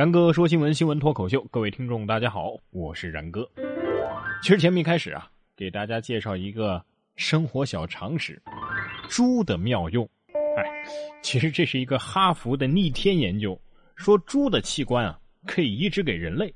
然哥说新闻，新闻脱口秀，各位听众大家好，我是然哥。其实节目一开始啊，给大家介绍一个生活小常识：猪的妙用。哎，其实这是一个哈佛的逆天研究，说猪的器官啊可以移植给人类。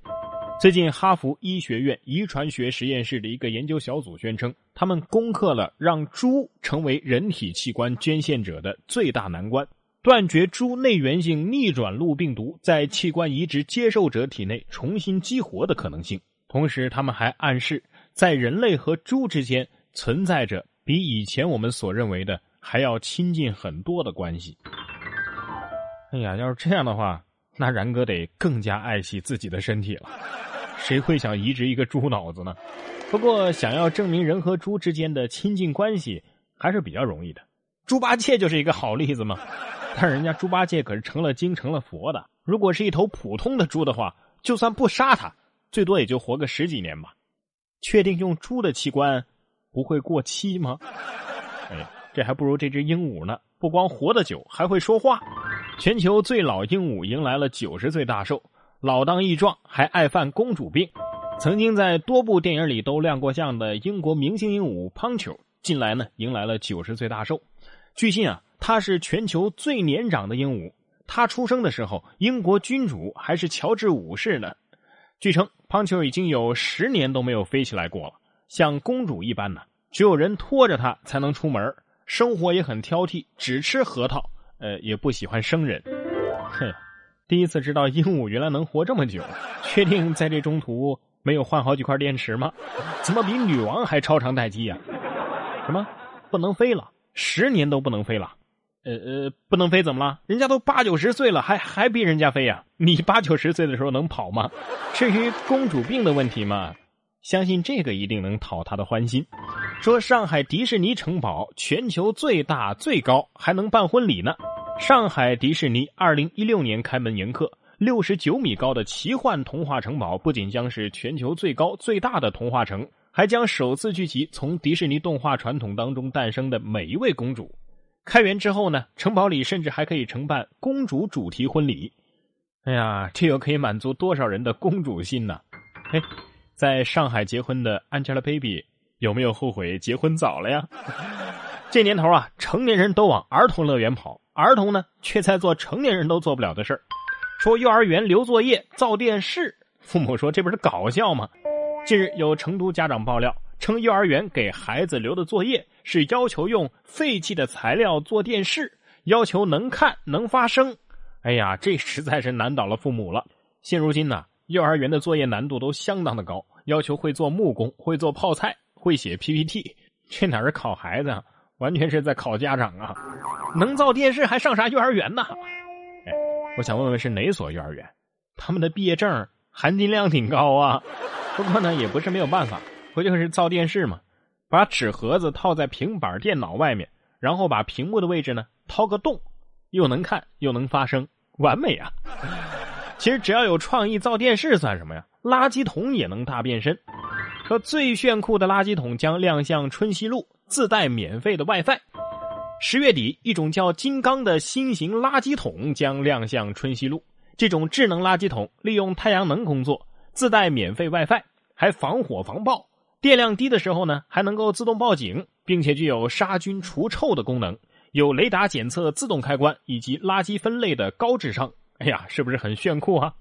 最近，哈佛医学院遗传学实验室的一个研究小组宣称，他们攻克了让猪成为人体器官捐献者的最大难关。断绝猪内源性逆转录病毒在器官移植接受者体内重新激活的可能性。同时，他们还暗示，在人类和猪之间存在着比以前我们所认为的还要亲近很多的关系。哎呀，要是这样的话，那然哥得更加爱惜自己的身体了。谁会想移植一个猪脑子呢？不过，想要证明人和猪之间的亲近关系还是比较容易的。猪八戒就是一个好例子嘛。但人家猪八戒可是成了精成了佛的。如果是一头普通的猪的话，就算不杀它，最多也就活个十几年吧。确定用猪的器官不会过期吗？哎，这还不如这只鹦鹉呢，不光活得久，还会说话。全球最老鹦鹉迎来了九十岁大寿，老当益壮，还爱犯公主病。曾经在多部电影里都亮过相的英国明星鹦鹉胖球，近来呢迎来了九十岁大寿。据信啊。它是全球最年长的鹦鹉。它出生的时候，英国君主还是乔治五世呢。据称，胖球已经有十年都没有飞起来过了，像公主一般呢，只有人拖着它才能出门。生活也很挑剔，只吃核桃，呃，也不喜欢生人。哼，第一次知道鹦鹉原来能活这么久。确定在这中途没有换好几块电池吗？怎么比女王还超长待机呀？什么？不能飞了？十年都不能飞了？呃呃，不能飞怎么了？人家都八九十岁了，还还逼人家飞呀？你八九十岁的时候能跑吗？至于公主病的问题嘛，相信这个一定能讨她的欢心。说上海迪士尼城堡全球最大最高，还能办婚礼呢。上海迪士尼二零一六年开门迎客，六十九米高的奇幻童话城堡不仅将是全球最高最大的童话城，还将首次聚集从迪士尼动画传统当中诞生的每一位公主。开园之后呢，城堡里甚至还可以承办公主主题婚礼。哎呀，这又可以满足多少人的公主心呢？哎，在上海结婚的 Angelababy 有没有后悔结婚早了呀？这年头啊，成年人都往儿童乐园跑，儿童呢却在做成年人都做不了的事儿。说幼儿园留作业造电视，父母说这不是搞笑吗？近日有成都家长爆料。称幼儿园给孩子留的作业是要求用废弃的材料做电视，要求能看能发声。哎呀，这实在是难倒了父母了。现如今呢，幼儿园的作业难度都相当的高，要求会做木工、会做泡菜、会写 PPT。这哪是考孩子，啊，完全是在考家长啊！能造电视还上啥幼儿园呢？哎，我想问问是哪所幼儿园？他们的毕业证含金量挺高啊。不过呢，也不是没有办法。不就是造电视吗？把纸盒子套在平板电脑外面，然后把屏幕的位置呢掏个洞，又能看又能发声，完美啊！其实只要有创意，造电视算什么呀？垃圾桶也能大变身。说最炫酷的垃圾桶将亮相春熙路，自带免费的 WiFi。十月底，一种叫金刚的新型垃圾桶将亮相春熙路。这种智能垃圾桶利用太阳能工作，自带免费 WiFi，还防火防爆。电量低的时候呢，还能够自动报警，并且具有杀菌除臭的功能，有雷达检测、自动开关以及垃圾分类的高智商。哎呀，是不是很炫酷啊？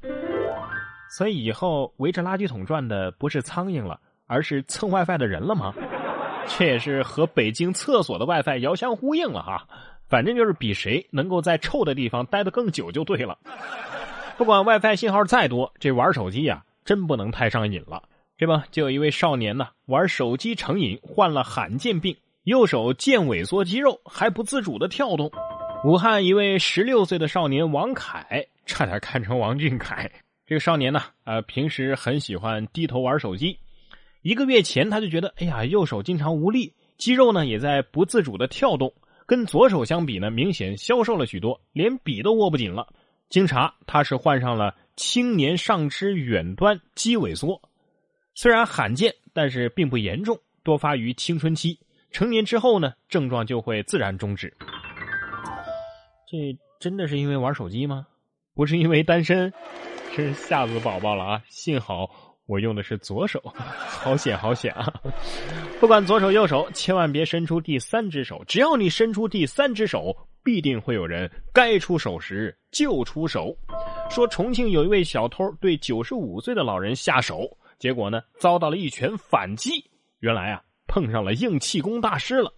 所以以后围着垃圾桶转的不是苍蝇了，而是蹭 WiFi 的人了吗？这也是和北京厕所的 WiFi 遥相呼应了哈。反正就是比谁能够在臭的地方待得更久就对了。不管 WiFi 信号再多，这玩手机呀，真不能太上瘾了。这不，就有一位少年呢，玩手机成瘾，患了罕见病，右手腱萎缩肌肉还不自主的跳动。武汉一位十六岁的少年王凯，差点看成王俊凯。这个少年呢，呃，平时很喜欢低头玩手机。一个月前，他就觉得，哎呀，右手经常无力，肌肉呢也在不自主的跳动，跟左手相比呢，明显消瘦了许多，连笔都握不紧了。经查，他是患上了青年上肢远端肌萎缩。虽然罕见，但是并不严重，多发于青春期。成年之后呢，症状就会自然终止。这真的是因为玩手机吗？不是因为单身？真是吓死宝宝了啊！幸好我用的是左手，好险好险啊！不管左手右手，千万别伸出第三只手。只要你伸出第三只手，必定会有人该出手时就出手。说重庆有一位小偷对九十五岁的老人下手，结果呢遭到了一拳反击。原来啊碰上了硬气功大师了。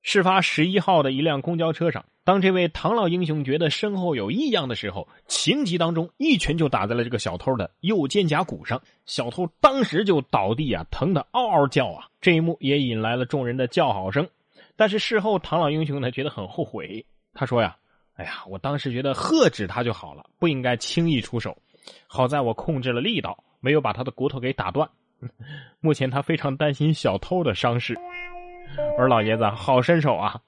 事发十一号的一辆公交车上，当这位唐老英雄觉得身后有异样的时候，情急当中一拳就打在了这个小偷的右肩胛骨上，小偷当时就倒地啊，疼得嗷嗷叫啊！这一幕也引来了众人的叫好声。但是事后唐老英雄呢觉得很后悔，他说呀：“哎呀，我当时觉得喝止他就好了，不应该轻易出手。好在我控制了力道，没有把他的骨头给打断。目前他非常担心小偷的伤势。”我说老爷子好身手啊，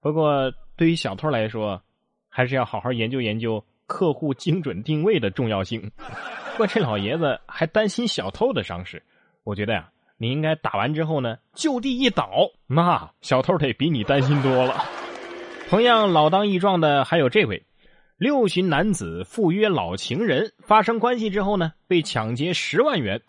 不过对于小偷来说，还是要好好研究研究客户精准定位的重要性。不过这老爷子还担心小偷的伤势，我觉得呀，你应该打完之后呢，就地一倒，那小偷得比你担心多了。同样老当益壮的还有这位。六旬男子赴约老情人，发生关系之后呢，被抢劫十万元。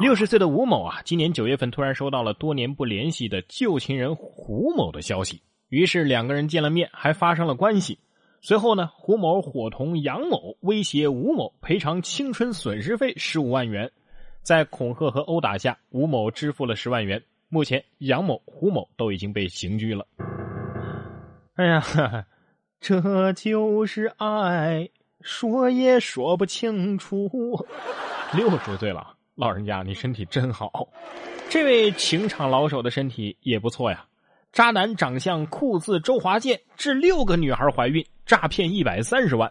六十岁的吴某啊，今年九月份突然收到了多年不联系的旧情人胡某的消息，于是两个人见了面，还发生了关系。随后呢，胡某伙同杨某威胁吴某赔偿青春损失费十五万元，在恐吓和殴打下，吴某支付了十万元。目前，杨某、胡某都已经被刑拘了。哎呀！哈哈这就是爱，说也说不清楚。六十岁了，老人家你身体真好。这位情场老手的身体也不错呀。渣男长相酷似周华健，致六个女孩怀孕，诈骗一百三十万。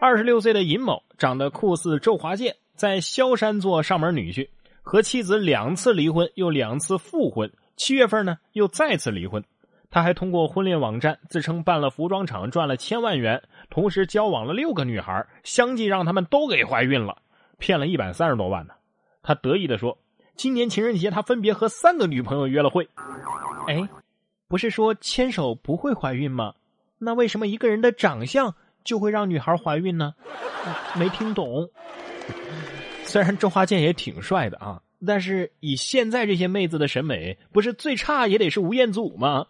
二十六岁的尹某长得酷似周华健，在萧山做上门女婿，和妻子两次离婚，又两次复婚。七月份呢，又再次离婚。他还通过婚恋网站自称办了服装厂赚了千万元，同时交往了六个女孩，相继让他们都给怀孕了，骗了一百三十多万呢。他得意的说：“今年情人节他分别和三个女朋友约了会。”哎，不是说牵手不会怀孕吗？那为什么一个人的长相就会让女孩怀孕呢？没听懂。虽然周华健也挺帅的啊。但是以现在这些妹子的审美，不是最差也得是吴彦祖吗？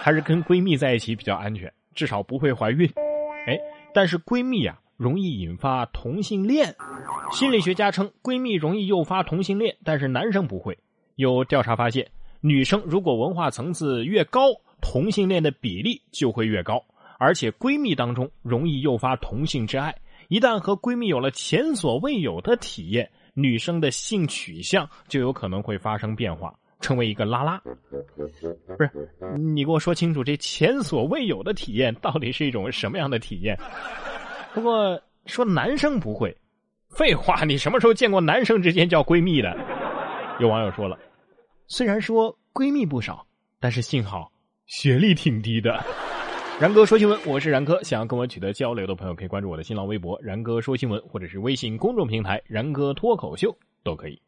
还是跟闺蜜在一起比较安全，至少不会怀孕。哎，但是闺蜜啊，容易引发同性恋。心理学家称，闺蜜容易诱发同性恋，但是男生不会。有调查发现，女生如果文化层次越高，同性恋的比例就会越高。而且闺蜜当中容易诱发同性之爱，一旦和闺蜜有了前所未有的体验。女生的性取向就有可能会发生变化，成为一个拉拉。不是，你给我说清楚，这前所未有的体验到底是一种什么样的体验？不过说男生不会，废话，你什么时候见过男生之间叫闺蜜的？有网友说了，虽然说闺蜜不少，但是幸好学历挺低的。然哥说新闻，我是然哥。想要跟我取得交流的朋友，可以关注我的新浪微博“然哥说新闻”或者是微信公众平台“然哥脱口秀”都可以。